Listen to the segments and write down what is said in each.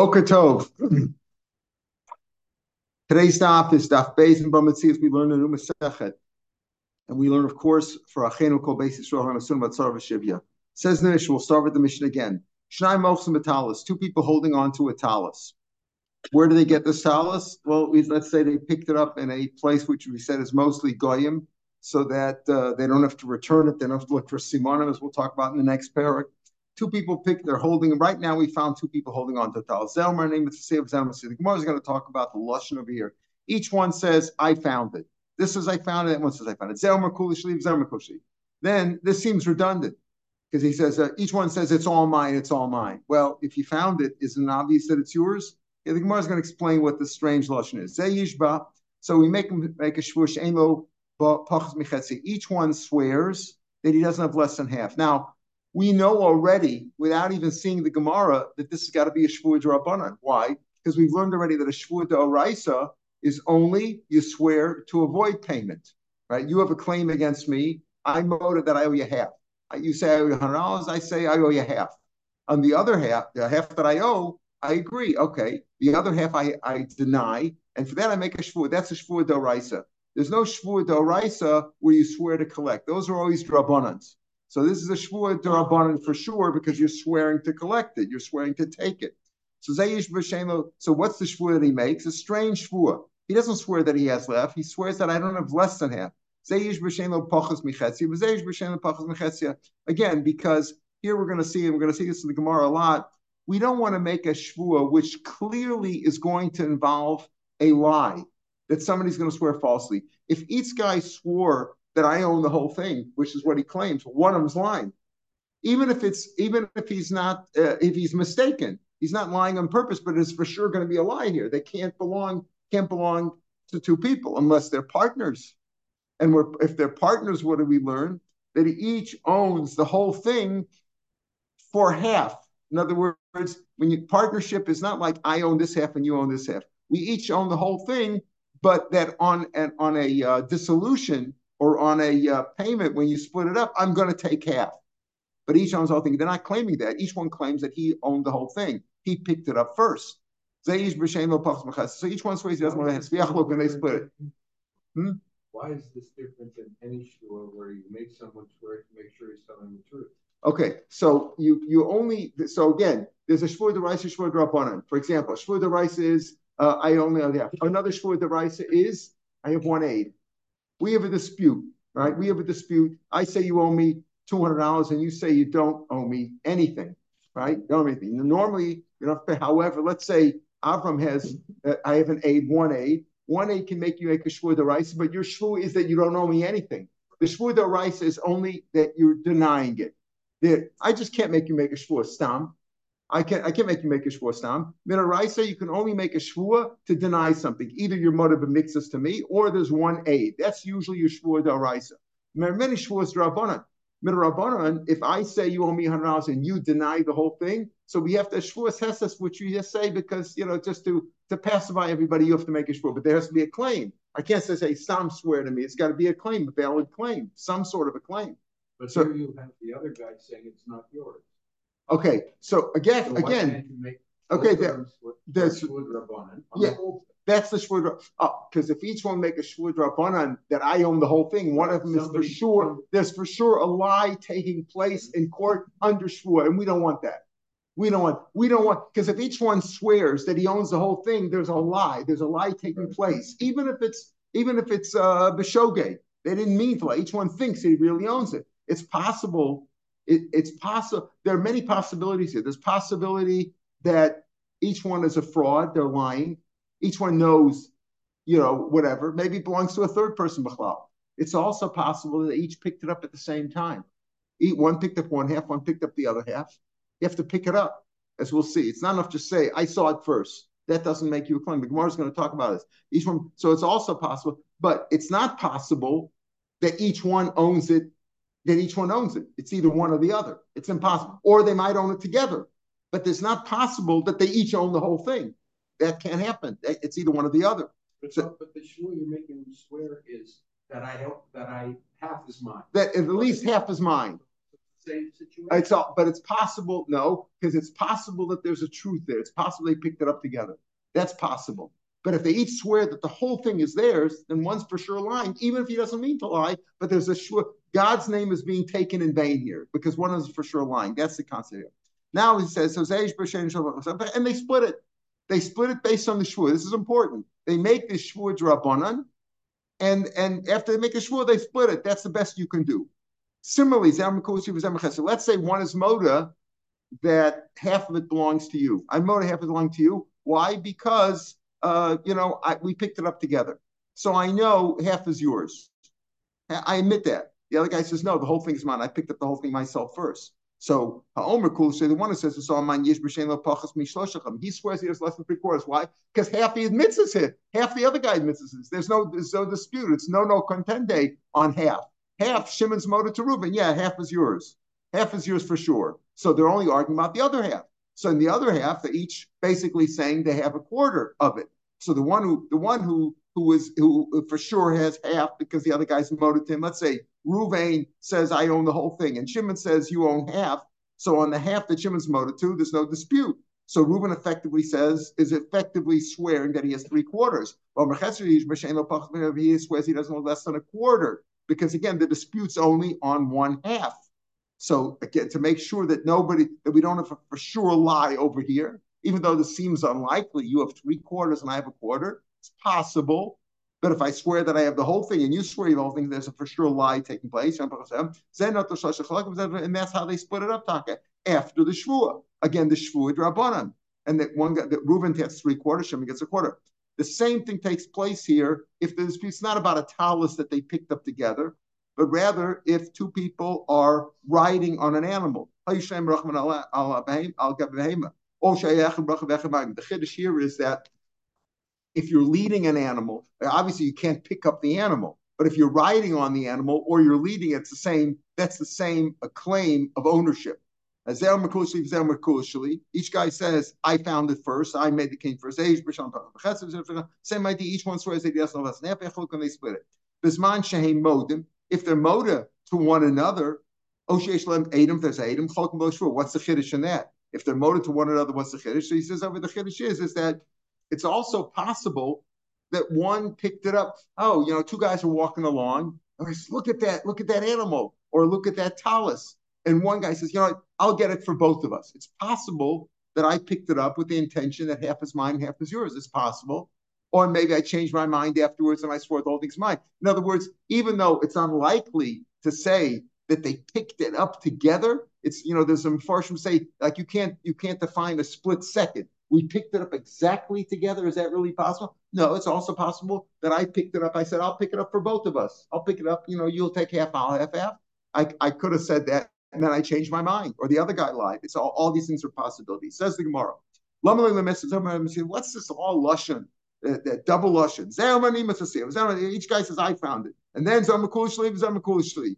Boker Tov. Today's daf is daf Beis and Bamatzias. We learn the Numa Sechet. And we learn, of course, for Achenu Kol Beis Yisrael HaNasun Batzar V'Shivya. Says Nish, we'll start with the Mishnah again. Shnai Mochsim Talis, two people holding on to a talis. Where do they get this talis? Well, we, let's say they picked it up in a place which we said is mostly Goyim, so that uh, they don't have to return it. They don't have to look for Simonim, as we'll talk about in the next parak two people pick, they're holding, right now we found two people holding on to Tal. Zelmer, name is Sev Zelmer. The Gemara is going to talk about the Lashon over here. Each one says, I found it. This says, I found it. That one says, I found it. Zelmer Kulishli, Zelmer Kushi. Then this seems redundant because he says, uh, each one says, it's all mine, it's all mine. Well, if you found it, isn't it obvious that it's yours? Yeah, the Gemara is going to explain what the strange Lashon is. Zayishba. So we make, make a shvush, Each one swears that he doesn't have less than half. Now, we know already, without even seeing the Gemara, that this has got to be a Shvuah Rabbanan. Why? Because we've learned already that a Shvuah Oraisa is only you swear to avoid payment. Right? You have a claim against me. I motive that I owe you half. You say I owe you hundred dollars. I say I owe you half. On the other half, the half that I owe, I agree. Okay. The other half I, I deny, and for that I make a shvuah. That's a shvuah doraisa. There's no shvuah doraisa where you swear to collect. Those are always drabbanans. So this is a shvuah derabanan for sure because you're swearing to collect it. You're swearing to take it. So Zayish b'shemo. So what's the shvuah that he makes? A strange shvuah. He doesn't swear that he has left. He swears that I don't have less than half. Zayish b'shemo pachas pachas. Again, because here we're going to see, and we're going to see this in the Gemara a lot. We don't want to make a shvuah which clearly is going to involve a lie that somebody's going to swear falsely. If each guy swore that I own the whole thing, which is what he claims. One of them's lying, even if it's even if he's not uh, if he's mistaken, he's not lying on purpose, but it's for sure going to be a lie here. They can't belong can't belong to two people unless they're partners. And we're, if they're partners, what do we learn? That each owns the whole thing for half. In other words, when you partnership is not like I own this half and you own this half. We each own the whole thing, but that on an, on a uh, dissolution, or on a uh, payment when you split it up, I'm going to take half. But each owns the whole thing. They're not claiming that. Each one claims that he owned the whole thing. He picked it up first. So each one swears he doesn't want to have and they split it. Hmm? Why is this different than any shua where you make someone swear to make sure he's telling the truth? Okay, so you you only so again, there's a shvur deraisa, shvur drapanan. For example, shvur deraisa is uh, I only have another shvur deraisa is I have one aid we have a dispute, right? We have a dispute. I say you owe me $200 and you say you don't owe me anything, right? You don't owe me anything. Normally, you know, however, let's say Avram has, uh, I have an aid, one aid. One aid can make you make a shvur rice, but your shvur is that you don't owe me anything. The shvur rice is only that you're denying it. That I just can't make you make a shvur stam. I can't I can't make you make a shvua stam. Minaraisa, you can only make a shvua to deny something. Either your mother mixes to me, or there's one aid. That's usually your shvua daraisa. Many shvuas drabanan. Minarabanan, if I say you owe me hundred dollars and you deny the whole thing, so we have to shvuas hesas, which you just say because you know just to to pacify everybody, you have to make a shvua, but there has to be a claim. I can't say say some swear to me. It's got to be a claim, a valid claim, some sort of a claim. But so, here you have the other guy saying it's not yours. Okay, so again, so again, okay, there, there's yeah, that's the shvud. Oh, because if each one make a shvud rabbanan that I own the whole thing, one of them is for sure. There's for sure a lie taking place in court under shvud, and we don't want that. We don't want. We don't want because if each one swears that he owns the whole thing, there's a lie. There's a lie taking place, even if it's even if it's uh, b'shogeg. They didn't mean to lie. Each one thinks he really owns it. It's possible it, it's possible. There are many possibilities here. There's possibility that each one is a fraud. They're lying. Each one knows, you know, whatever. Maybe belongs to a third person. It's also possible that each picked it up at the same time. One picked up one half, one picked up the other half. You have to pick it up, as we'll see. It's not enough to say, I saw it first. That doesn't make you a claim. The Gemara is going to talk about this. Each one, so it's also possible, but it's not possible that each one owns it that each one owns it. It's either one or the other. It's impossible. Or they might own it together. But it's not possible that they each own the whole thing. That can't happen. It's either one or the other. But, so, but the shul you're making me swear is that I help that I half is mine. That at least half is mine. same situation. It's all, but it's possible. No, because it's possible that there's a truth there. It's possible they picked it up together. That's possible. But if they each swear that the whole thing is theirs, then one's for sure lying, even if he doesn't mean to lie. But there's a sure God's name is being taken in vain here because one is for sure lying. That's the concept. Here. Now he says, so and they split it. They split it based on the shvur. This is important. They make the shvur drabanan, and and after they make a shvur, they split it. That's the best you can do. Similarly, let's say one is moda that half of it belongs to you. I'm moda half of it belongs to you. Why? Because uh, you know I, we picked it up together, so I know half is yours. I admit that. The other guy says, no, the whole thing is mine. I picked up the whole thing myself first. So Ha'omer Kul say the one who says it's all mine, Mishloshachem. He swears he has less than three quarters. Why? Because half he admits it's his, half the other guy admits it's his. There's no there's no dispute. It's no no contende on half. Half Shimon's motor to Reuben. Yeah, half is yours. Half is yours for sure. So they're only arguing about the other half. So in the other half, they're each basically saying they have a quarter of it. So the one who the one who who is who for sure has half because the other guy's motive to him. Let's say Ruvain says I own the whole thing, and Shimon says you own half. So on the half that Shimon's motive there's no dispute. So Reuben effectively says is effectively swearing that he has three quarters. Well, he swears he doesn't know less than a quarter because again the dispute's only on one half. So again, to make sure that nobody that we don't have a for sure lie over here, even though this seems unlikely, you have three quarters and I have a quarter. It's possible. But if I swear that I have the whole thing and you swear you have the whole thing, there's a for sure lie taking place. And that's how they split it up, Taka, after the Shvua. Again, the Shvua Drabanan. And that one guy, that Reuben gets three quarters, Shimon gets a quarter. The same thing takes place here if the dispute's not about a talus that they picked up together, but rather if two people are riding on an animal. The chiddush here is that if you're leading an animal, obviously you can't pick up the animal. But if you're riding on the animal or you're leading, it's the same. That's the same claim of ownership. Each guy says, "I found it first. I made the king first." Same idea. Each one swears that they split it. If they're moda to one another, there's. What's the chiddush in that? If they're moda to one another, what's the chiddush? So he says, over the chiddush is is that it's also possible that one picked it up. Oh, you know, two guys are walking along. I said, look at that, look at that animal, or look at that talus. And one guy says, you know, I'll get it for both of us. It's possible that I picked it up with the intention that half is mine, half is yours. It's possible. Or maybe I changed my mind afterwards and I swore the whole thing's mine. In other words, even though it's unlikely to say that they picked it up together, it's you know, there's some farshim say like you can't you can't define a split second we picked it up exactly together. Is that really possible? No, it's also possible that I picked it up. I said, I'll pick it up for both of us. I'll pick it up. You know, you'll take half, I'll have half. I, I could have said that, and then I changed my mind, or the other guy lied. It's all, all these things are possibilities. Says the Gemara. What's this all lushan? That, double lushan. Each guy says, I found it. And then Zomakulishli, Zomakulishli.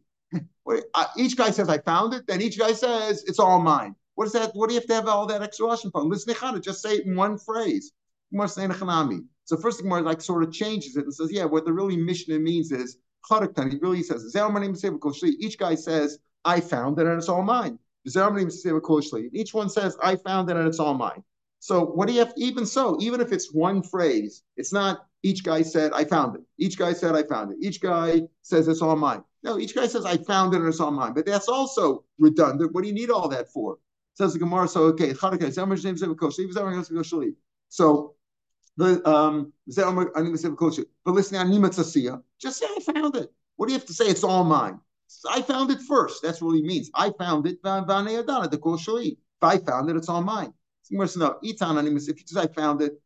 Wait, each guy says, I found it. Then each guy says, it's all mine. What is that? What do you have to have all that extra lashon for? Listen, just say it in one phrase. So first the Gemara like sort of changes it and says, yeah, what the really Mishnah means is. He really says, each guy says, I found it and it's all mine. Each one says, I found it and it's all mine. So what do you have? Even so, even if it's one phrase, it's not each guy said, I found it. Each guy said, I found it. Each guy says it's all mine. No, each guy says, I found it and it's all mine. But that's also redundant. What do you need all that for? Says the Gemara, so okay, so the um but listen, just say I found it. What do you have to say? It's all mine. I found it first. That's what he means. I found it. If I found it, it's all mine. No, if he says I found it,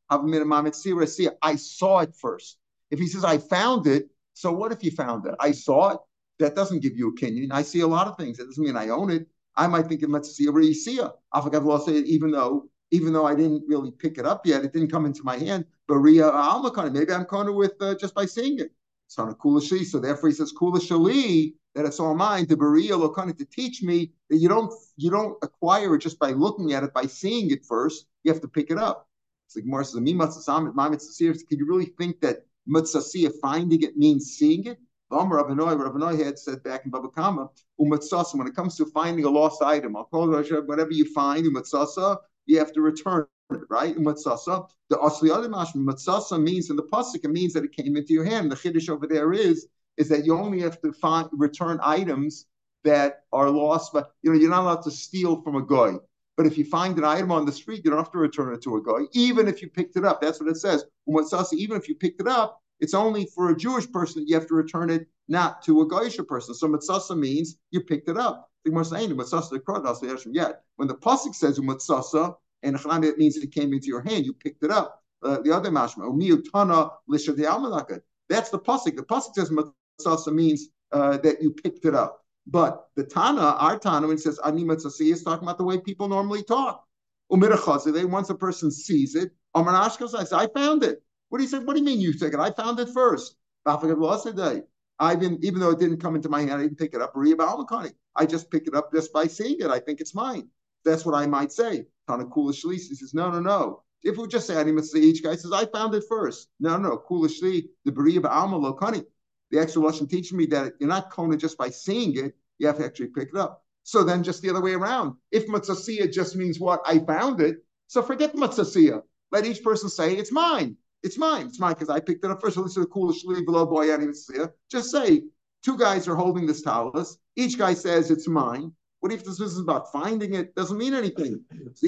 I saw it first. If he says I found it, so what if you found it? I saw it. That doesn't give you a kinyan. I see a lot of things. That doesn't mean I own it. I might think it might see a reisia. Even though even though I didn't really pick it up yet, it didn't come into my hand. But Ria Almakana, maybe I'm of with uh, just by seeing it. It's on a kulashi. So therefore he says kulashali that it's all mine. The Beria Lokana to teach me that you don't you don't acquire it just by looking at it, by seeing it first. You have to pick it up. It's like Gemara says, Can you really think that Mutsasiyah finding it means seeing it? Rabbanoi had said back in Baba Kama, umatsasa, when it comes to finding a lost item, I'll call it whatever you find, umatsasa, you have to return it, right? Umatsasa. The asli other mashma, matsasa means in the pasuk, it means that it came into your hand. The chiddush over there is, is that you only have to find return items that are lost, but you know, you're not allowed to steal from a guy. But if you find an item on the street, you don't have to return it to a guy, even if you picked it up. That's what it says. Even if you picked it up, it's only for a Jewish person that you have to return it, not to a Goyish person. So mitzasa means you picked it up. When the pasuk says mitzasa, and it means it came into your hand, you picked it up. Uh, the other mashma, that's the pasuk. The pasuk says mitzasa means uh, that you picked it up. But the Tana, our Tana, when it says ani mitzasi, is talking about the way people normally talk. Once a person sees it, I found it. What do you say? What do you mean you took it? I found it first. I've been, even though it didn't come into my hand, I didn't pick it up. I just pick it up just by seeing it. I think it's mine. That's what I might say. Tanakula Shli says, no, no, no. If we just say Animatzli, each guy says, I found it first. No, no, Kula the Beriya Ba'alma Lokani. The extra lesson teaches me that you're not Kona just by seeing it, you have to actually pick it up. So then just the other way around. If Matzasiya just means what? I found it. So forget Matzasiya. Let each person say, it's mine. It's mine. It's mine because I picked it up first. So this is the coolest below boy Just say two guys are holding this talus. Each guy says it's mine. What if this is about finding it? Doesn't mean anything. Just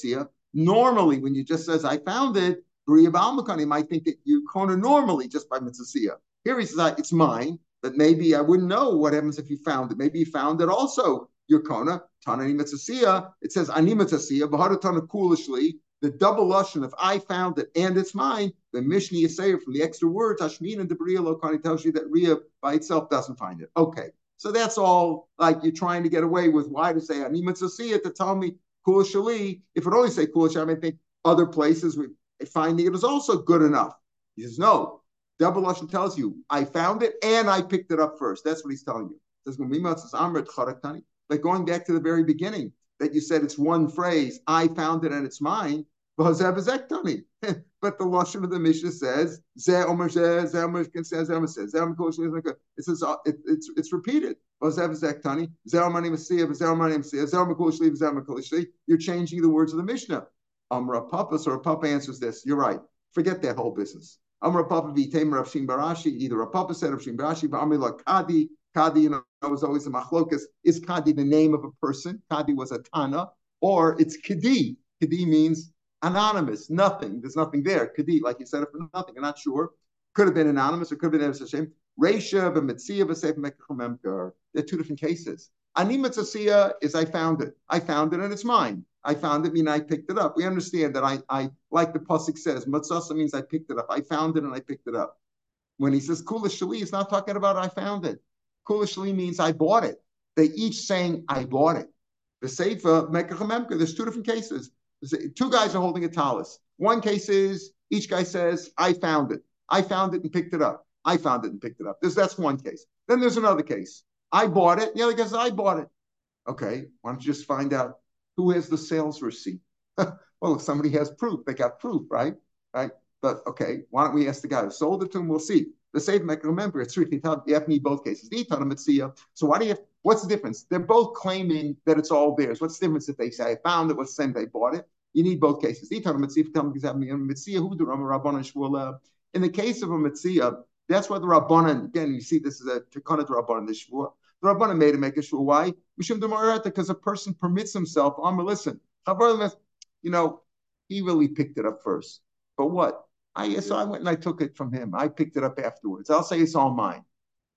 say. Normally, when you just says I found it, Bria Balmakani might think that you corner normally just by Mitzasiya. Here he says ah, it's mine, but maybe I wouldn't know what happens if you found it. Maybe you found it also your kona. Tanani mitzasiya. It says ani mitzasiya. V'hadatana kulishly. The double lashon of I found it and it's mine. The Mishnah Yisayah from the extra words Hashmin and Debria Lokani tells you that Ria by itself doesn't find it. Okay, so that's all. Like you're trying to get away with why to say ani mitzasiya to tell me kulishly. If it only say kulish, I think other places we finding it is also good enough. He says no. Double lashon tells you I found it and I picked it up first. That's what he's telling you. Says Like going back to the very beginning, that you said it's one phrase, I found it and it's mine. but the lashon of the Mishnah says, it says uh, it, it's it's repeated. You're changing the words of the Mishnah. Amra Papa, so Papa answers this. You're right. Forget that whole business. Amra Papa Rav Shimi bar Ashi. Either a Papa said Rav Shimi bar Ashi, but Amila Kadi Kadi, you know, I was always a machlokas. Is Kadi the name of a person? Kadi was a Tana, or it's Kadi. Kadi means anonymous, nothing. There's nothing there. Kadi, like you said it for nothing. I'm not sure. Could have been anonymous, or could have been Hashem. Reisha b'mitzia b'seif mekachomemker. They're two different cases. Ani mitzasiya is I found it. I found it and it's mine. I found it mean I picked it up. We understand that I, I like the pasuk says, matzasa means I picked it up. I found it and I picked it up. When he says kula shali, he's not talking about I found it. Kulishli means I bought it. They each saying I bought it. The Seifa, Mekach there's two different cases. Two guys are holding a talus. One case is each guy says, I found it. I found it and picked it up. I found it and picked it up. That's one case. Then there's another case. I bought it. The other guy says, I bought it. Okay, why don't you just find out who has the sales receipt? well, if somebody has proof, they got proof, right? Right? But okay, why don't we ask the guy who sold it to him? We'll see. The same remember, it's true. You have to need both cases. So why do you have, what's the difference? They're both claiming that it's all theirs. What's the difference if they say, I found it, what's the same they bought it? You need both cases. In the case of a mitzvah, that's why the Rabbanan, again, you see this is a to Rabbanan, the Shvua. The Rabbanan made him make a Shvua. Why? Because a person permits himself, I'm listen, you know, he really picked it up first. But what? I so I went and I took it from him. I picked it up afterwards. I'll say it's all mine.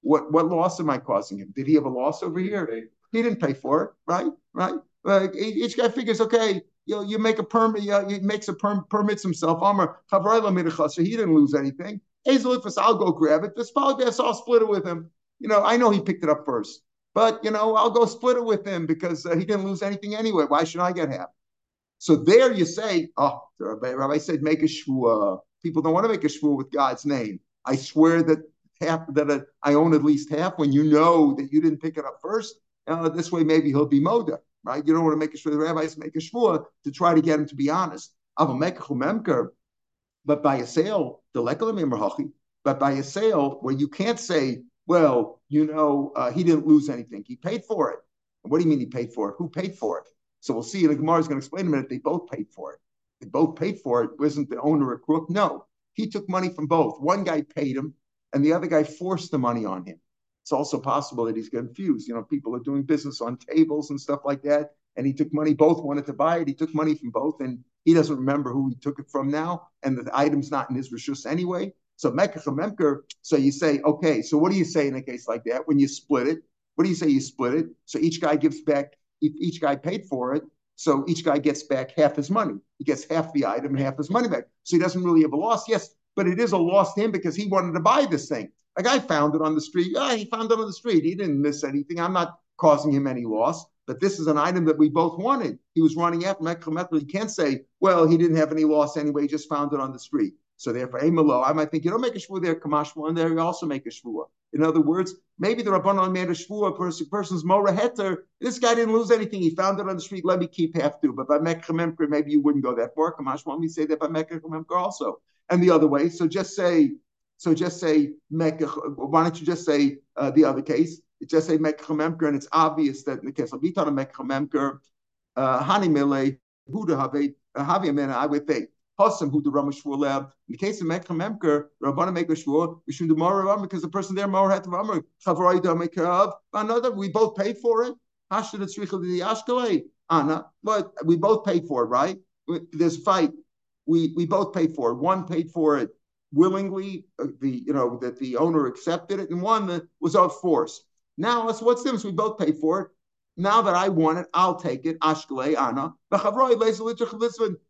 What what loss am I causing him? Did he have a loss over here? He didn't pay for it, right? Right? Uh, each guy figures, okay, you know, you make a permit, uh, he makes a perm, permits himself. Amar so he didn't lose anything. Hey, Zelufus, I'll go grab it. This guess I'll split it with him. You know, I know he picked it up first, but you know, I'll go split it with him because uh, he didn't lose anything anyway. Why should I get half? So there you say, oh, the rabbi, rabbi said, make a shvua. People don't want to make a shvur with God's name. I swear that half that uh, I own at least half. When you know that you didn't pick it up first, uh, this way maybe he'll be moda, right? You don't want to make a. The rabbis make a shvur to try to get him to be honest. But by a sale, but by a sale where you can't say, well, you know, uh, he didn't lose anything. He paid for it. What do you mean he paid for it? Who paid for it? So we'll see. The Gemara is going to explain in a minute. They both paid for it. Both paid for it. Wasn't the owner a crook? No. He took money from both. One guy paid him, and the other guy forced the money on him. It's also possible that he's confused. You know, people are doing business on tables and stuff like that, and he took money. Both wanted to buy it. He took money from both, and he doesn't remember who he took it from now, and the item's not in his rishus anyway. So Mekach Memker, so you say, okay, so what do you say in a case like that when you split it? What do you say you split it? So each guy gives back, if each guy paid for it, so each guy gets back half his money. He gets half the item and half his money back. So he doesn't really have a loss. Yes, but it is a loss to him because he wanted to buy this thing. A guy found it on the street. Yeah, he found it on the street. He didn't miss anything. I'm not causing him any loss. But this is an item that we both wanted. He was running after Mekha He can't say, well, he didn't have any loss anyway. He just found it on the street. So therefore, Amalo, I might think you don't make a shvua there, Kamashma, and there you also make a shvua. In other words, maybe the Rabbanon made a shvua, person, person's mora heter. This guy didn't lose anything. He found it on the street. Let me keep half due. But by Mekha maybe you wouldn't go that far. Kamashma, me say that by Mekha also. And the other way. So just say, so just say Mekha. Why don't you just say uh, the other case? Just say Mekha and it's obvious that in the case of Vitan Mekha uh, Hani Mele, Huda Have, Havia I would think. Hasam who the Rama Shvur In the case of Mekha Memker, Rabbana make a Shvur, we should do more because the person there more had to Ramar. Chavarai Damekav, another, we both paid for it. Hashad Tzrichel the Ashkelei, Anna, but we both paid for it, right? A fight. We we both paid for it. One paid for it willingly, uh, the you know that the owner accepted it, and one that was of force. Now, what's the difference? We both paid for it. Now that I want it, I'll take it. Ashkele Anna.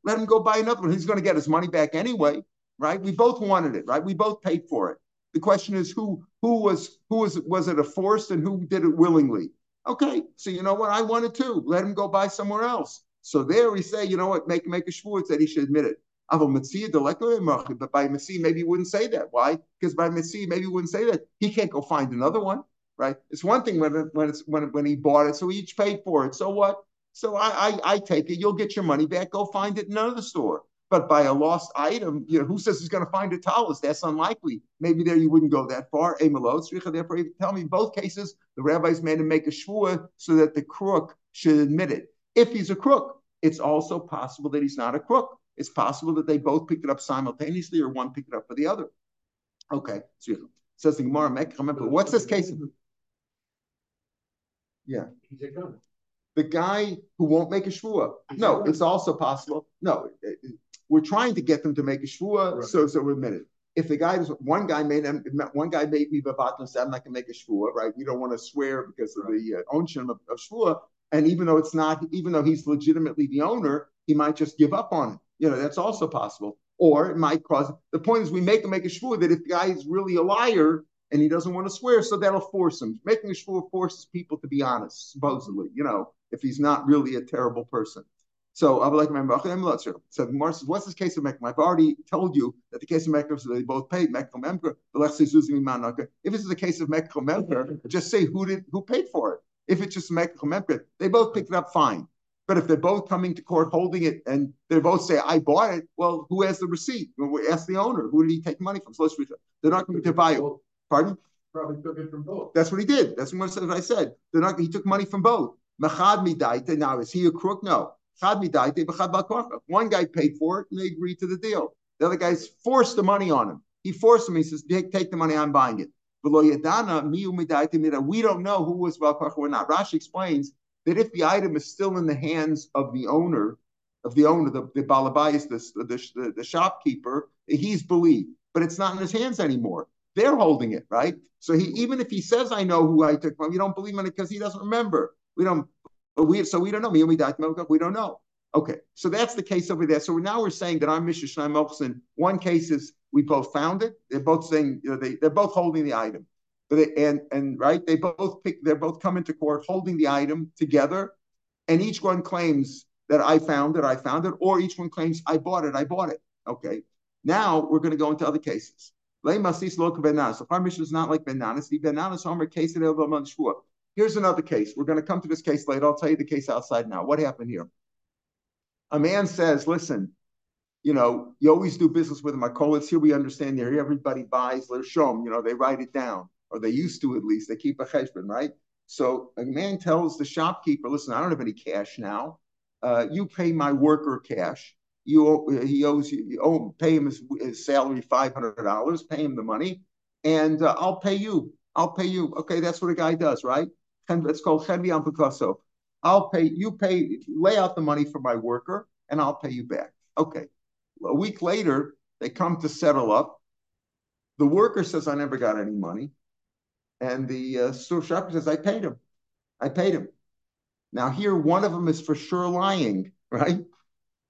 Let him go buy another one. He's going to get his money back anyway, right? We both wanted it, right? We both paid for it. The question is who who was who was was it a force and who did it willingly? Okay, so you know what? I wanted to let him go buy somewhere else. So there we say, you know what? Make make a shvur that he should admit it. But by Messi, maybe he wouldn't say that. Why? Because by Messi, maybe he wouldn't say that. He can't go find another one right? It's one thing when it, when it's when when he bought it, so he each paid for it. So what? So I, I I take it. You'll get your money back. Go find it in another store. But by a lost item, you know, who says he's going to find a talus? That's unlikely. Maybe there you wouldn't go that far. Therefore, tell me in both cases, the rabbis made him make a shvua so that the crook should admit it. If he's a crook, it's also possible that he's not a crook. It's possible that they both picked it up simultaneously or one picked it up for the other. Okay. So says the Gemara, remember, what's this case? Yeah. He's a gunner. The guy who won't make a shvua. No, it's also possible. No, we're trying to get them to make a shvua, right. so so we admit it. If the guy, one guy made one guy made me babat and said, "I'm not going to make a shvua," right? We don't want to swear because of right. the uh, ownership of, of shvua. And even though it's not, even though he's legitimately the owner, he might just give up on it. You know, that's also possible. Or it might cause. The point is, we make him make a shvua that if the guy is really a liar, and he doesn't want to swear, so that'll force him. Making a shvur forces people to be honest, supposedly, you know, if he's not really a terrible person. So I would like to So Gemara says, what's this case of Mekam? I've already told you that the case of Mekam, so they both paid Mekam Emker, If this is a case of Mekam Emker, just say who did who paid for it. If it's just Mekam Emker, they both picked it up fine. But if they're both coming to court holding it and they both say, I bought it, well, who has the receipt? Well, we ask the owner. Who did he take money from? So let's They're not going to buy it. Pardon? Probably took it from both. That's what he did. That's what I said. Not, he took money from both. Now, is he a crook? No. One guy paid for it and they agreed to the deal. The other guy's forced the money on him. He forced him. He says, take, take the money, I'm buying it. We don't know who was Balkoch or not. Rashi explains that if the item is still in the hands of the owner, of the owner, the, the the, the, the, shopkeeper, he's believed, but it's not in his hands anymore. They're holding it, right? So he even if he says, "I know who I took from," we don't believe in it because he doesn't remember. We don't. We so we don't know. Me and we don't know. Okay, so that's the case over there. So now we're saying that I'm Mishnah Shnai One case is we both found it. They're both saying you know, they they're both holding the item, but they, and and right they both pick. They're both coming to court holding the item together, and each one claims that I found it. I found it, or each one claims I bought it. I bought it. Okay. Now we're going to go into other cases. So our Mishnah is not like Ben Nanas. The Ben Nanas Here's another case. We're going to come to this case later. I'll tell you the case outside now. What happened here? A man says, "Listen, you know, you always do business with call it here. We understand here. Everybody buys their shom. You know, they write it down, or they used to at least. They keep a cheshbon, right? So a man tells the shopkeeper, "Listen, I don't have any cash now. Uh, you pay my worker cash. You he owes you, pay him his, his salary five hundred dollars. Pay him the money, and uh, I'll pay you. I'll pay you. Okay, that's what a guy does, right? It's called chenvi am I'll pay you. Pay lay out the money for my worker, and I'll pay you back. Okay. A week later, they come to settle up. The worker says, "I never got any money," and the uh, shopper says, "I paid him. I paid him." Now here, one of them is for sure lying, right?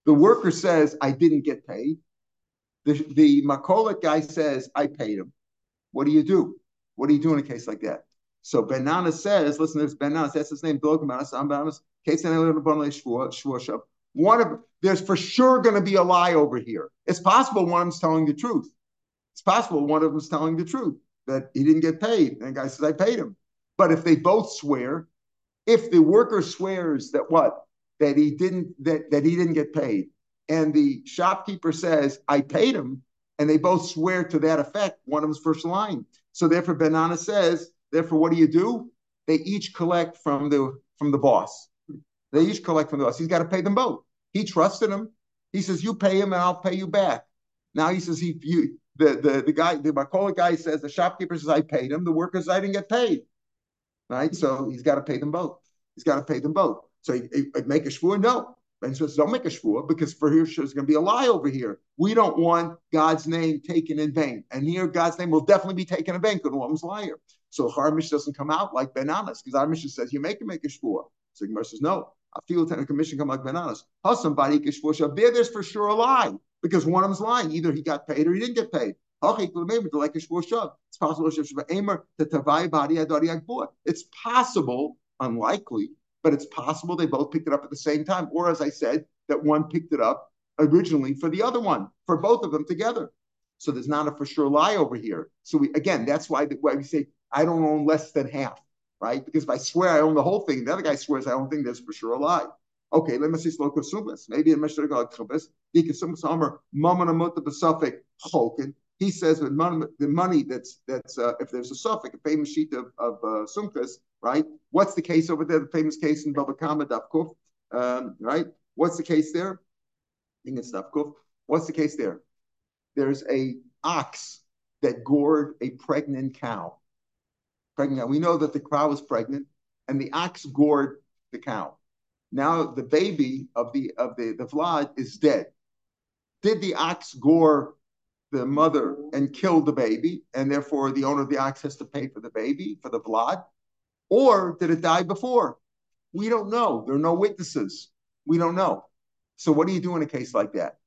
The worker says, "I didn't get paid." The the guy says, "I paid him." What do you do? What do you do in a case like that? So Benana says, listen, there's Benana, that's his name, one of there's for sure going to be a lie over here. It's possible one of them's telling the truth. It's possible one of them's telling the truth that he didn't get paid. And the guy says, I paid him. But if they both swear, if the worker swears that what? That he didn't that, that he didn't get paid, and the shopkeeper says, I paid him, and they both swear to that effect, one of them's first line. So therefore, Benana says, therefore, what do you do? They each collect from the from the boss. They each collect from the boss. He's got to pay them both. He trusted him. He says, "You pay him, and I'll pay you back." Now he says, "He you the the the guy the Makola guy says the shopkeeper says I paid him. The worker says I didn't get paid. Right, so he's got to pay them both. He's got to pay them both. So make a shvur? No. And says, don't make a shvur because for here there's going to be a lie over here. We don't want God's name taken in vain. And here God's name will definitely be taken in vain because one was liar. So Harmish doesn't come out like Ben Nanas because Harmish says you make him make a shvur. So Gemara says no. I feel the commission come like Ben Nanas. Somebody there, there's for sure a lie because one of them's lying. Either he got paid or he didn't get paid. It's possible, unlikely, but it's possible they both picked it up at the same time. Or as I said, that one picked it up originally for the other one, for both of them together. So there's not a for sure lie over here. So we again, that's why, why we say I don't own less than half right? Because if I swear I own the whole thing, the other guy swears I don't think there's for sure a lie. Okay, let me see slow consumas. Maybe in Mishnah Gal Chubas, the consumas Omer, Mammon Amut the Suffolk Cholkin. He says money, the money that's that's uh, if there's a suffix, a famous sheet of, of uh, sumkas, right? What's the case over there? The famous case in Baba Kama Dafkuf, um, right? What's the case there? I think it's. What's the case there? There's a ox that gored a pregnant cow pregnant. We know that the cow was pregnant, and the ox gored the cow. Now the baby of the of the the vlad is dead. Did the ox gore the mother and kill the baby, and therefore the owner of the ox has to pay for the baby for the vlad, or did it die before? We don't know. There are no witnesses. We don't know. So what do you do in a case like that?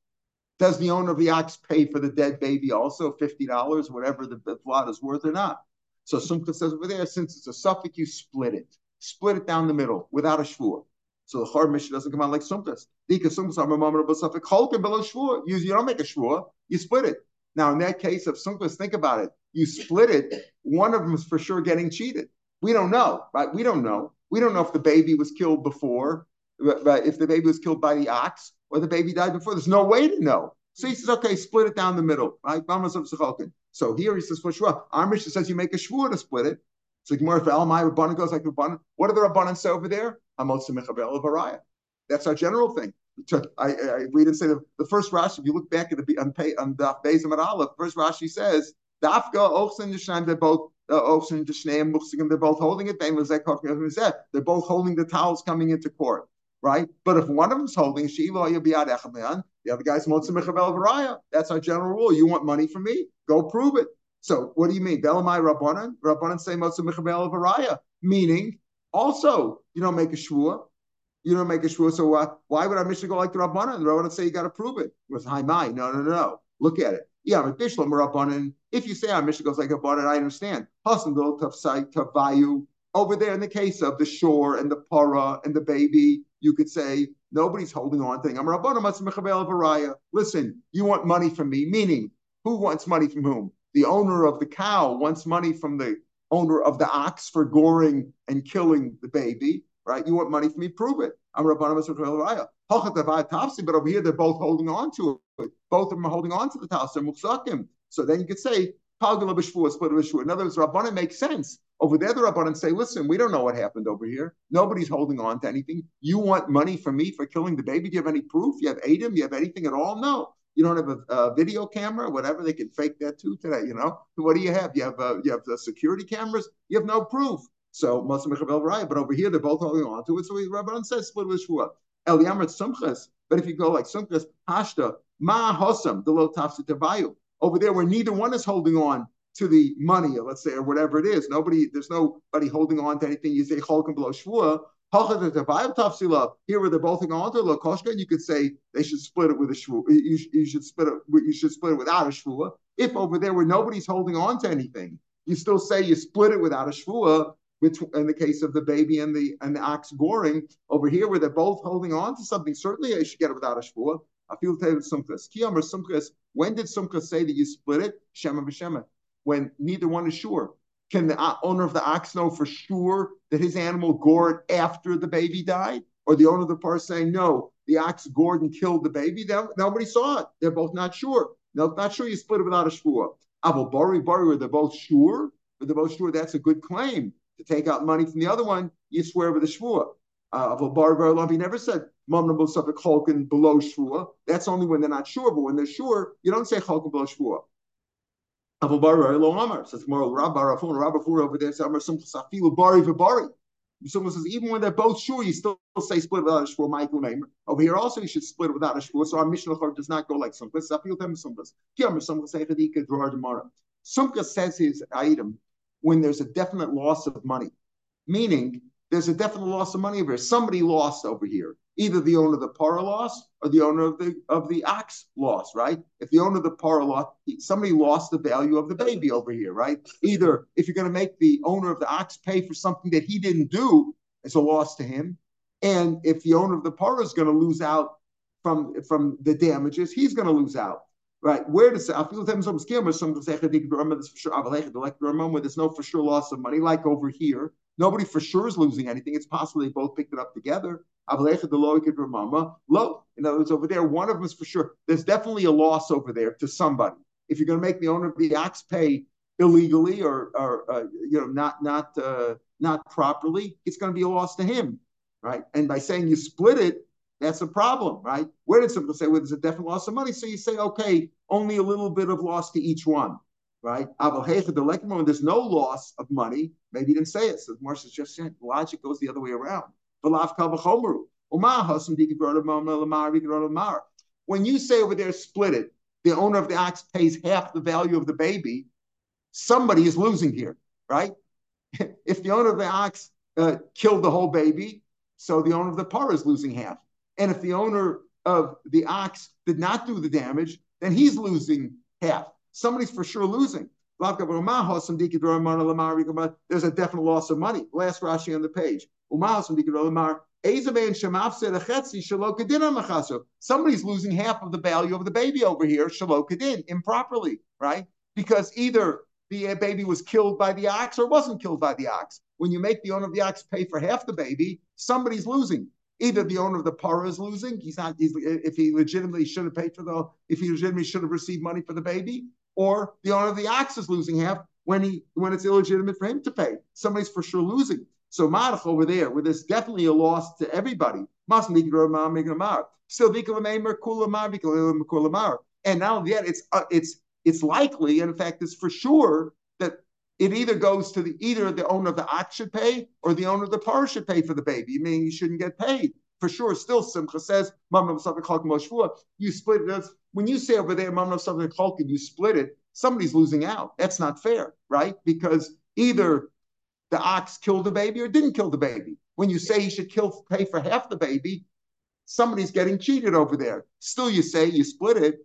Does the owner of the ox pay for the dead baby also fifty dollars, whatever the, the vlad is worth, or not? So Sumka says over there, since it's a suffix, you split it. Split it down the middle without a shvur. So the Chor Mishnah doesn't come out like Sumkas. Because Sumkas are a suffix. Cholkin below shvur. You, you don't make a shvur, you split it. Now, in that case of Sumkas, think about it. You split it, one of them is for sure getting cheated. We don't know, right? We don't know. We don't know if the baby was killed before, if the baby was killed by the ox or the baby died before. There's no way to know. So he says, okay, split it down the middle, right? So here he says for shvua. Our Mishnah says you make a shvua to split it. So Gemara for Elamai Rabbanan goes like Rabbanan. What are the Rabbanan say over there? That's our general thing. I, I read and say the, the first Rashi. If you look back at the on, on the at Aleph, first Rashi says Dafka Ochsen Yishnaim. They're both uh, Yishnaim Muchsigim. They're both holding it. They're both holding the towels coming into court right? But if one of them's holding Shiva, you'll be out the other guy's Motzim Varaya. That's our general rule. You want money from me? Go prove it. So what do you mean? Belamai Rabbanan? Rabbanan say Motzim Varaya. Meaning, also, you don't make a shvua. You don't make a shvua. So uh, why would our Mishnah go like the Rabbanan? The Rabbanan say you got to prove it. It was. No, no, no, no. Look at it. Yeah, I'm a Bishlam Rabbanan. If you say our mission goes like oh, a Rabbanan, I understand. Hasandol Tafsai Tavayu. Over there, in the case of the shore and the para and the baby, you could say nobody's holding on to anything. Listen, you want money from me, meaning who wants money from whom? The owner of the cow wants money from the owner of the ox for goring and killing the baby, right? You want money from me, prove it. I'm Rabbanim But over here, they're both holding on to it. Both of them are holding on to the Tafsi. So then you could say, Palgala B'Shvua, split of In other words, Rabbanim makes sense. Over there, the Rabbanim say, listen, we don't know what happened over here. Nobody's holding on to anything. You want money from me for killing the baby? Do you have any proof? You have Adam? You have anything at all? No. You don't have a, a, video camera, whatever. They can fake that too today, you know? What do you have? You have uh, you have the security cameras? You have no proof. So Muslim Raya, but over here they're both holding on to it. So Rabban says split with Shua. El Yamrat Sumchas. But if you go like Sumchas, Hashta, Ma Hosam, the low Tafsitabayu. Over there where neither one is holding on to the money, let's say, or whatever it is. Nobody, there's nobody holding on to anything. You say Cholkan below Shvua. Here where they're both holding on to Lakoshka, you could say they should split it with a shvua. You, you, should split it. You should split it without a shvua. If over there where nobody's holding on to anything, you still say you split it without a shvua. In the case of the baby and the and the ox goring over here, where they're both holding on to something, certainly I should get it without a shvua. I feel sumkas. When did sumkas say that you split it? Shema v'shema when neither one is sure? Can the uh, owner of the ox know for sure that his animal gored after the baby died? Or the owner of the park saying, no, the ox gored and killed the baby? Nobody saw it. They're both not sure. No, not sure you split it without a shvua. Abu Bari Bari, where they're both sure, but they're both sure that's a good claim. To take out money from the other one, you swear with a shvua. Uh, Abu Bari Bari he never said Mamna Suffolk Cholkin below shvua. That's only when they're not sure, but when they're sure, you don't say Cholkin below shvua. Abu Bari lo Amar says tomorrow Rabba Rafun Rabba Fur over there Amar Sum Safilu Bari Vibari. Someone says even when they're both sure, you still say split without a shvur. Michael name over here also you should split without a shvur. So our Mishnah does not go like Sumkas. Safil Tem Sumkas. Kiyam Sumkas Seichadika Drar Gemara. Sumkas says his item when there's a definite loss of money, meaning there's a definite loss of money over here. Somebody lost over here either the owner of the para lost or the owner of the of the ox lost, right? If the owner of the para lost, somebody lost the value of the baby over here, right? Either if you're going to make the owner of the ox pay for something that he didn't do, it's a loss to him, and if the owner of the para is going to lose out from from the damages, he's going to lose out. Right, where does I feel them some scam or some say where there's no for sure loss of money, like over here. Nobody for sure is losing anything. It's possible they both picked it up together. Low. In other words, over there, one of them is for sure. There's definitely a loss over there to somebody. If you're going to make the owner of the ox pay illegally or, or uh, you know, not not uh, not properly, it's going to be a loss to him, right? And by saying you split it, that's a problem, right? Where did someone say, well, there's a definite loss of money? So you say, okay, only a little bit of loss to each one, right? There's no loss of money. Maybe you didn't say it. So Marshall's just saying logic goes the other way around. When you say over there, split it, the owner of the ox pays half the value of the baby, somebody is losing here, right? if the owner of the ox uh, killed the whole baby, so the owner of the par is losing half. And if the owner of the ox did not do the damage, then he's losing half. Somebody's for sure losing. There's a definite loss of money. Last Rashi on the page. Somebody's losing half of the value of the baby over here, shalokadin, improperly, right? Because either the uh, baby was killed by the ox or wasn't killed by the ox. When you make the owner of the ox pay for half the baby, somebody's losing. Either the owner of the para is losing, he's not, he's, if he legitimately should have paid for the, if he legitimately should have received money for the baby, or the owner of the ox is losing half when he when it's illegitimate for him to pay. Somebody's for sure losing. So Marach over there, where there's definitely a loss to everybody, Still, and now yet it's uh, it's it's likely, and in fact, it's for sure it either goes to the either the owner of the ox should pay or the owner of the par should pay for the baby. Meaning you shouldn't get paid for sure. Still, Simcha says, you split it. When you say over there, you split it, somebody's losing out. That's not fair, right? Because either the ox killed the baby or didn't kill the baby. When you say he should kill, pay for half the baby, somebody's getting cheated over there. Still, you say you split it.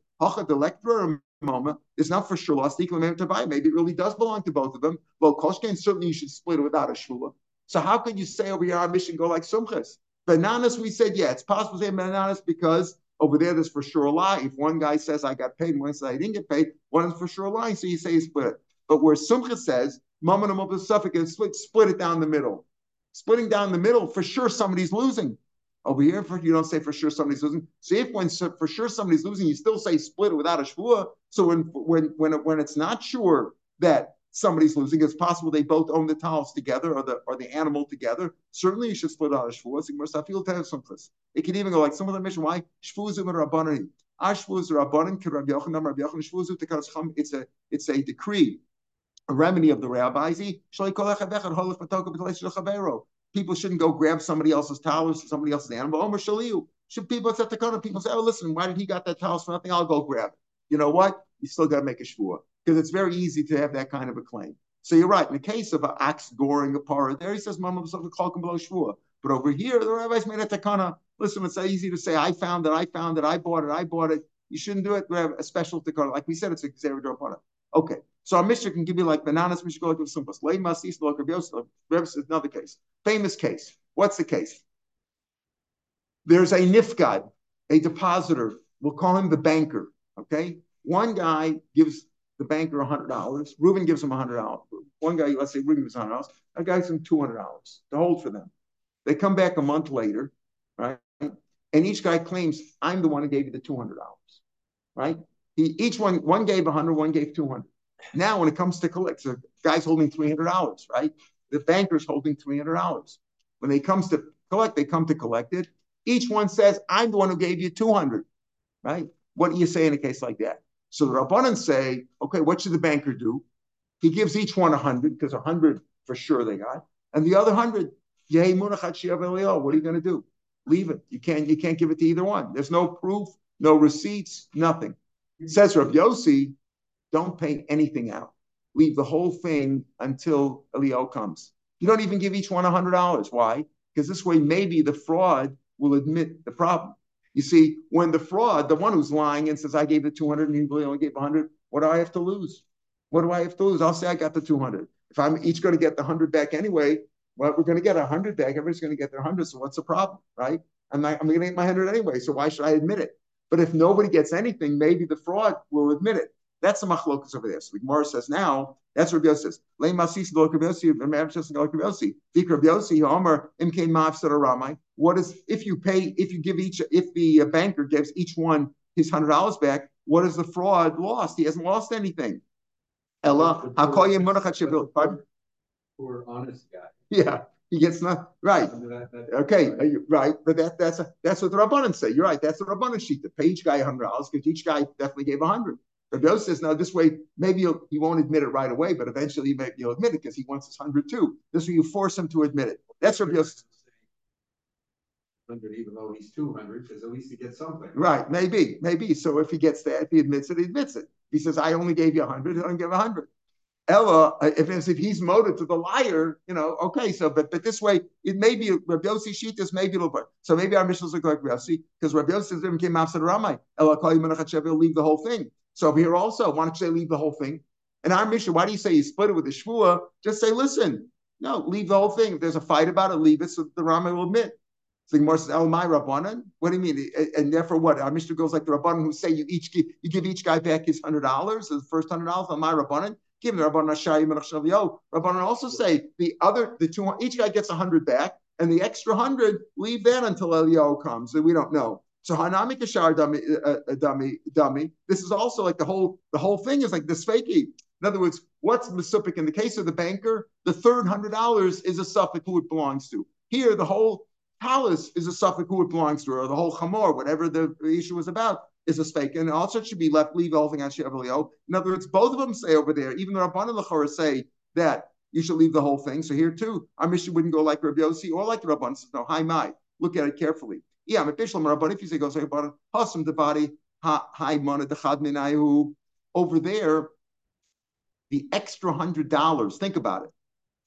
Is not for sure lost to buy. Maybe it really does belong to both of them. Well, Koshkin certainly you should split it without a shula. So how can you say over here our Mishnah go like sumchas? Ben Nanas, we said, yeah, it's possible to say Ben Nanas because over there there's for sure a lie. If one guy says I got paid, one says I didn't get paid, one is for sure a lie, so you say you split it. But where Sumcha says, Mammon and split, split it down the middle. Splitting down the middle, for sure somebody's losing. Over here, for, you don't say for sure somebody's losing. See, if when for sure somebody's losing, you still say split without a shvua. So when when when when it's not sure that somebody's losing, it's possible they both own the towels together or the or the animal together. Certainly, you should split out a shvua. It can even go like some of the mission. Why shvuzim rabbanim? Our shvuz rabbanim can Rabbi Yochanan Rabbi Yochanan shvuzu tekar It's a it's a decree, a remedy of the rabbis people shouldn't go grab somebody else's towels, or somebody else's animal. Oh, Omer Shaliu. Should people set the corner? People say, oh, listen, why did he got that towel for nothing? I'll go grab it. You know what? You still got to make a shvua because it's very easy to have that kind of a claim. So you're right. In the case of an ox goring a parrot, there he says, Mama was called below shvua. But over here, the rabbis made a takana. Listen, it's easy to say, I found it, I found it, I bought it, I bought it. You shouldn't do it. We have a special takana. Like we said, it's a xeridor Okay. So our Mishnah can give you like Ben Nanas, Mishnah like simple. Lay masis like Rebbe is another case. Famous case. What's the case? There's a nifgad, a depositor. We'll call him the banker. Okay. One guy gives the banker $100. Reuben gives him $100. One guy, let's say Reuben gives $100. That guy gives him $200 to hold for them. They come back a month later, right? And each guy claims, I'm the one who gave you the $200, right? He, each one, one gave 100, one gave 200. Now, when it comes to collect, so guy's holding $300, right? The banker's holding $300. When they comes to collect, they come to collect it. Each one says, I'm the one who gave you 200, right? What do you say in a case like that? So the Rabbanan say, okay, what should the banker do? He gives each one 100, because 100 for sure they got. And the other 100, what are you going to do? Leave it. You can't, you can't give it to either one. There's no proof, no receipts, nothing. Says Rabbi Yossi, don't pay anything out. Leave the whole thing until Eliyahu comes. You don't even give each one $100. Why? Because this way, maybe the fraud will admit the problem. You see, when the fraud, the one who's lying and says, I gave the 200 and he really only gave 100, what do I have to lose? What do I have to lose? I'll say I got the 200. If I'm each going to get the 100 back anyway, well, we're going to get 100 back. Everybody's going to get their 100. So what's the problem, right? I'm, I'm going to get my 100 anyway. So why should I admit it? But if nobody gets anything, maybe the fraud will admit it. That's the machlokas over there. So the Gemara says now, that's what Rabbi says. Lay masis lo Rabbi Yossi, Rabbi Yossi. Dik Rabbi Yossi, Omer, imkein ma'afsar ramai. What is, if you pay, if you give each, if the uh, banker gives each one his hundred dollars back, what is the fraud lost? He hasn't lost anything. Ella, hakoyim monachat Pardon? Poor honest guy. Yeah. He gets not right. Okay, right. But that that's a, that's what the rabbanon say. You're right. That's the rabbanon sheet. The each guy hundred dollars because each guy definitely gave a hundred. Rabbi Yosef says, now this way, maybe he won't admit it right away, but eventually maybe he'll admit it because he wants his hundred too. This way you force him to admit it. That's Rabbi Yosef. Even though he's 200, because at least he gets something. Right, maybe, maybe. So if he gets that, if he admits it, he admits it. He says, I only gave you 100, I don't give 100. Ella, uh, if, if he's motive to the liar, you know, okay, so but but this way, it may be Rabbi Yossi Shitas, maybe a little bit. So maybe our missions look like Rabbi Yossi, because Rabbi Yossi came after Ramai. Ella call you leave the whole thing. So over here also, why don't you say leave the whole thing? And our Mishnah, why do you say you split it with the Shvua? Just say, listen, no, leave the whole thing. If there's a fight about it, leave it so the Rama will admit. So the Gemara says, "Oh my Rabbanan." What do you mean? And therefore, what our Mishnah goes like the Rabbanan who say you each give you give each guy back his hundred dollars, the first hundred dollars on my Rabbanan. Give the Rabbanan Shayim and Rabbanan also say the other, the two, each guy gets a hundred back, and the extra hundred leave that until Eliyahu comes. And we don't know. So Hanami Kashar dummy, uh, uh, dummy, dummy. This is also like the whole the whole thing is like this fakey. In other words, what's Masupik in the case of the banker? The third hundred dollars is a suffix who it belongs to. Here, the whole palace is a suffix who it belongs to, or the whole chamor, whatever the issue was about is a spake, and also it should be left leave the whole thing on Shevalio. In other words, both of them say over there, even the Rabban Lachora say that you should leave the whole thing. So here too, our Mishnah wouldn't go like Rabbi Yossi or like the Rabban. Says, no, hi my. Look at it carefully. Yeah, a bishlam Rabban. If you say Rabban, hasam the body, hi mana the minayu. Over there, the extra hundred dollars. Think about it.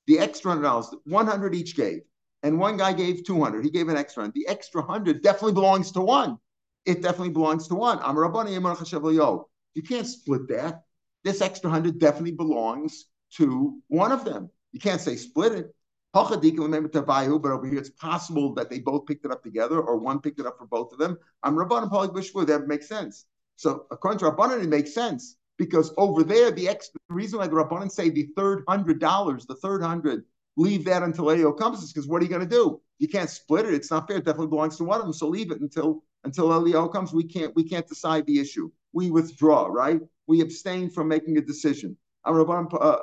The extra hundred dollars, one hundred each gave, and one guy gave two hundred. He gave an extra. The extra hundred definitely belongs to one it definitely belongs to one. I'm Rabbani You can't split that. This extra hundred definitely belongs to one of them. You can't say split it. But over here, it's possible that they both picked it up together or one picked it up for both of them. I'm Rabbanan Polik Bishvu. That makes sense. So according to Rabbanan, it makes sense because over there, the, ex, the reason why the Rabbanan say the third hundred dollars, the third hundred leave that until Eliyahu comes, is because what are you going to do? You can't split it. It's not fair. It definitely belongs to one of them. So leave it until until Eliyahu comes. We can't we can't decide the issue. We withdraw, right? We abstain from making a decision. I'm Rabban uh,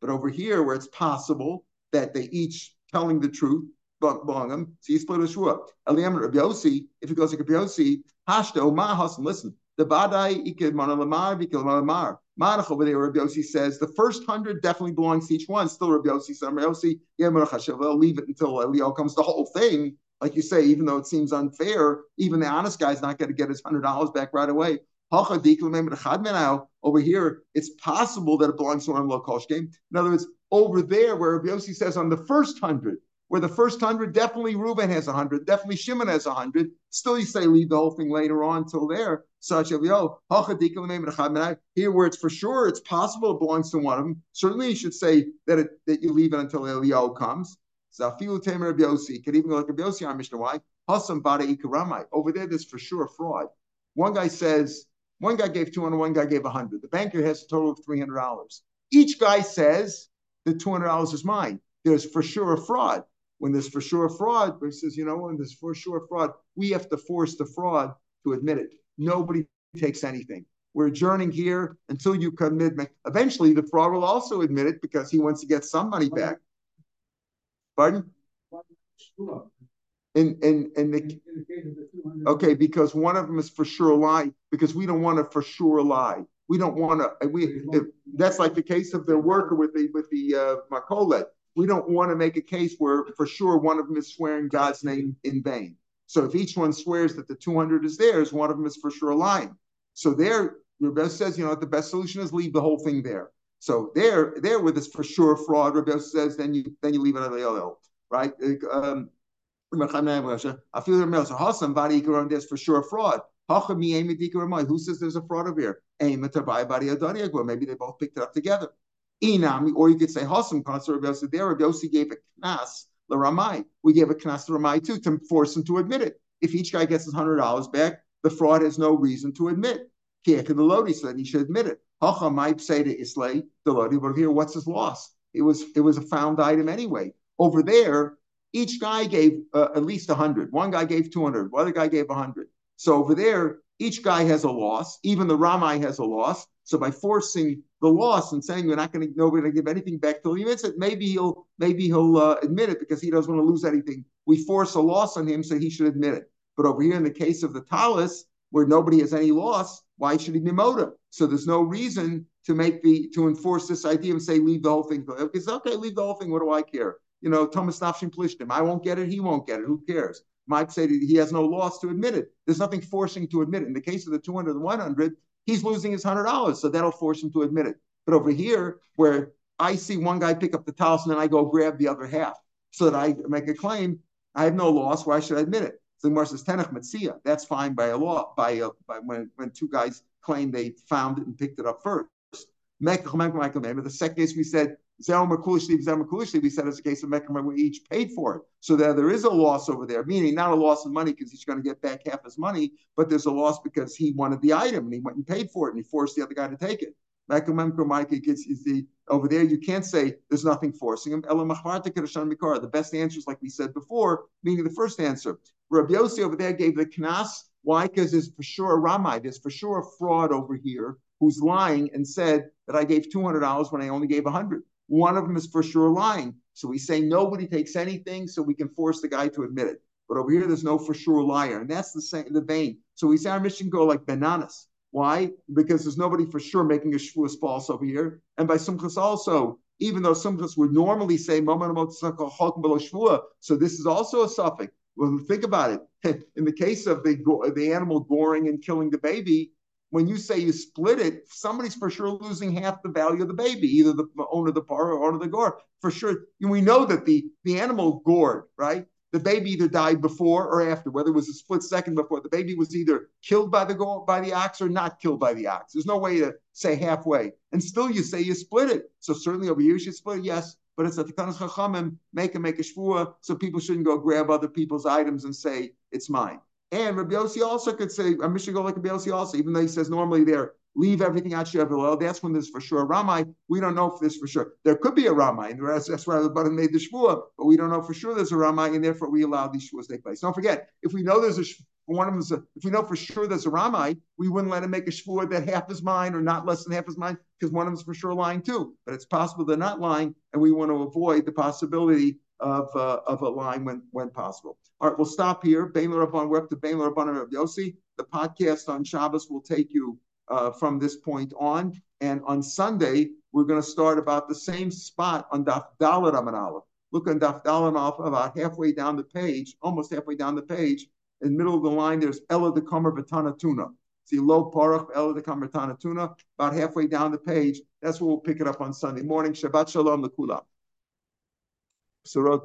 but over here, where it's possible that they each telling the truth, belong so you split a shua. Eliyahu Rabbi Yossi, if it goes like Rabbi Yossi, hashto ma hasan. Listen, the badai ikid manalamar vikil manalamar. Manach over there, Rabbi says the first hundred definitely belongs to each one. Still, Rabbi Yossi says, Rabbi Yossi, they'll leave it until Eliyahu comes. The whole thing, like you say, even though it seems unfair, even the honest guy's not going to get his hundred dollars back right away. Over here, it's possible that it belongs to one low game. In other words, over there, where Rabbi Yossi says on the first hundred, where the first hundred definitely Reuben has a hundred, definitely Shimon has a hundred. Still, you say leave the whole thing later on till there. Such here where it's for sure, it's possible it belongs to one of them. Certainly, you should say that it, that you leave it until Eliyahu comes. Zafilu Tamer Rabbi could even like Rabbi Yossi on Mishnah. Why? Over there, there's for sure fraud. One guy says one guy gave 200, one guy gave 100. The banker has a total of $300. Each guy says the $200 is mine. There's for sure a fraud. When there's for sure a fraud, he says, you know, when there's for sure a fraud, we have to force the fraud to admit it. Nobody takes anything. We're adjourning here until you commit. Eventually, the fraud will also admit it because he wants to get some money back. Pardon? In in in the okay, because one of them is for sure a lie. Because we don't want to for sure lie. We don't want to. We that's like the case of the worker with the with the uh, makolet we don't want to make a case where for sure one of them is swearing God's name in vain. So if each one swears that the 200 is theirs, one of them is for sure lying. So there, Rebbe says, you know, what, the best solution is leave the whole thing there. So there, there with this for sure fraud, Rebbe says, then you then you leave it at the right? Um, I feel there's a hossum body, there's for sure fraud. Who says there's a fraud over here? Maybe they both picked it up together. Or you could say Rabbi there. Rabbi Yossi gave a knas the Ramai. We gave a knas to Ramai too to force him to admit it. If each guy gets his hundred dollars back, the fraud has no reason to admit. Kiek the Lodi said he should admit it. Hacha might say to Islay the Lodi, but here, what's his loss? It was it was a found item anyway. Over there, each guy gave uh, at least a hundred. One guy gave two hundred. One other guy gave a hundred. So over there, each guy has a loss. Even the Ramai has a loss. So by forcing the loss and saying we're not going to nobody to give anything back till he admits it, maybe he'll maybe he'll uh, admit it because he doesn't want to lose anything. We force a loss on him, so he should admit it. But over here in the case of the talis, where nobody has any loss, why should he be moda? So there's no reason to make the to enforce this idea and say leave the whole thing. Because okay, leave the whole thing. What do I care? You know, Thomas Nafshin Plishtim. I won't get it. He won't get it. Who cares? Might say he has no loss to admit it. There's nothing forcing to admit it. In the case of the 200 and 100, he's losing his hundred dollars, so that'll force him to admit it. But over here, where I see one guy pick up the towels and then I go grab the other half so that I make a claim, I have no loss. Why should I admit it? So the says Tenach Metzia. That's fine by a law, by, a, by when, when two guys claim they found it and picked it up first. The second case we said we said it's a case of Mecca we each paid for it. So that there is a loss over there, meaning not a loss of money because he's going to get back half his money, but there's a loss because he wanted the item and he went and paid for it and he forced the other guy to take it. gets The, over there, you can't say there's nothing forcing him. The best answer is like we said before, meaning the first answer. Rabbi over there gave the knas. Why? Because there's for sure a ramai. There's for sure a fraud over here who's lying and said that I gave $200 when I only gave 100 one of them is for sure lying. So we say nobody takes anything, so we can force the guy to admit it. But over here, there's no for sure liar, and that's the same the vein. So we say our Mishnah go like Ben Nanas. Why? Because there's nobody for sure making a shvuas false over here. And by sumchas also, even though sumchas would normally say so this is also a suffix. Well, think about it. In the case of the the animal goring and killing the baby, when you say you split it, somebody's for sure losing half the value of the baby, either the owner of the bar or owner of the gore. For sure, we know that the the animal gored, right? The baby either died before or after, whether it was a split second before. The baby was either killed by the by the ox or not killed by the ox. There's no way to say halfway, and still you say you split it. So certainly over here you should split it, yes. But it's a tikanas chachamim, make a make a shvua, so people shouldn't go grab other people's items and say it's mine. And Rabbi Yossi also could say, going to go like Rabbi Yossi also, even though he says normally they're leave everything out Shavuot, that's when there's for sure a Ramai. We don't know if there's for sure. There could be a Ramai, and that's, why the button made the Shvuah, but we don't know for sure there's a Ramai, and therefore we allow these Shvuahs to take place. Don't forget, if we know there's a one of them is a, if we know for sure there's a Ramai, we wouldn't let him make a Shvuah that half is mine or not less than half is mine, because one of them's for sure lying too. But it's possible they're not lying, and we want to avoid the possibility of, uh, of a line when, when possible. All right, we'll stop here. Bain Rabban, we're up to Bain Rabban of Yossi. The podcast on Shabbos will take you uh, from this point on. And on Sunday, we're going to start about the same spot on Daf Dalet Amud Aleph. Look on Daf Dalet Aleph about halfway down the page, almost halfway down the page. In the middle of the line, there's Ella de Kamer Batana Tuna. See Lo Parach Ella de Kamer Batana Tuna. About halfway down the page. That's where we'll pick it up on Sunday morning. Shabbat Shalom Lekulam. Surot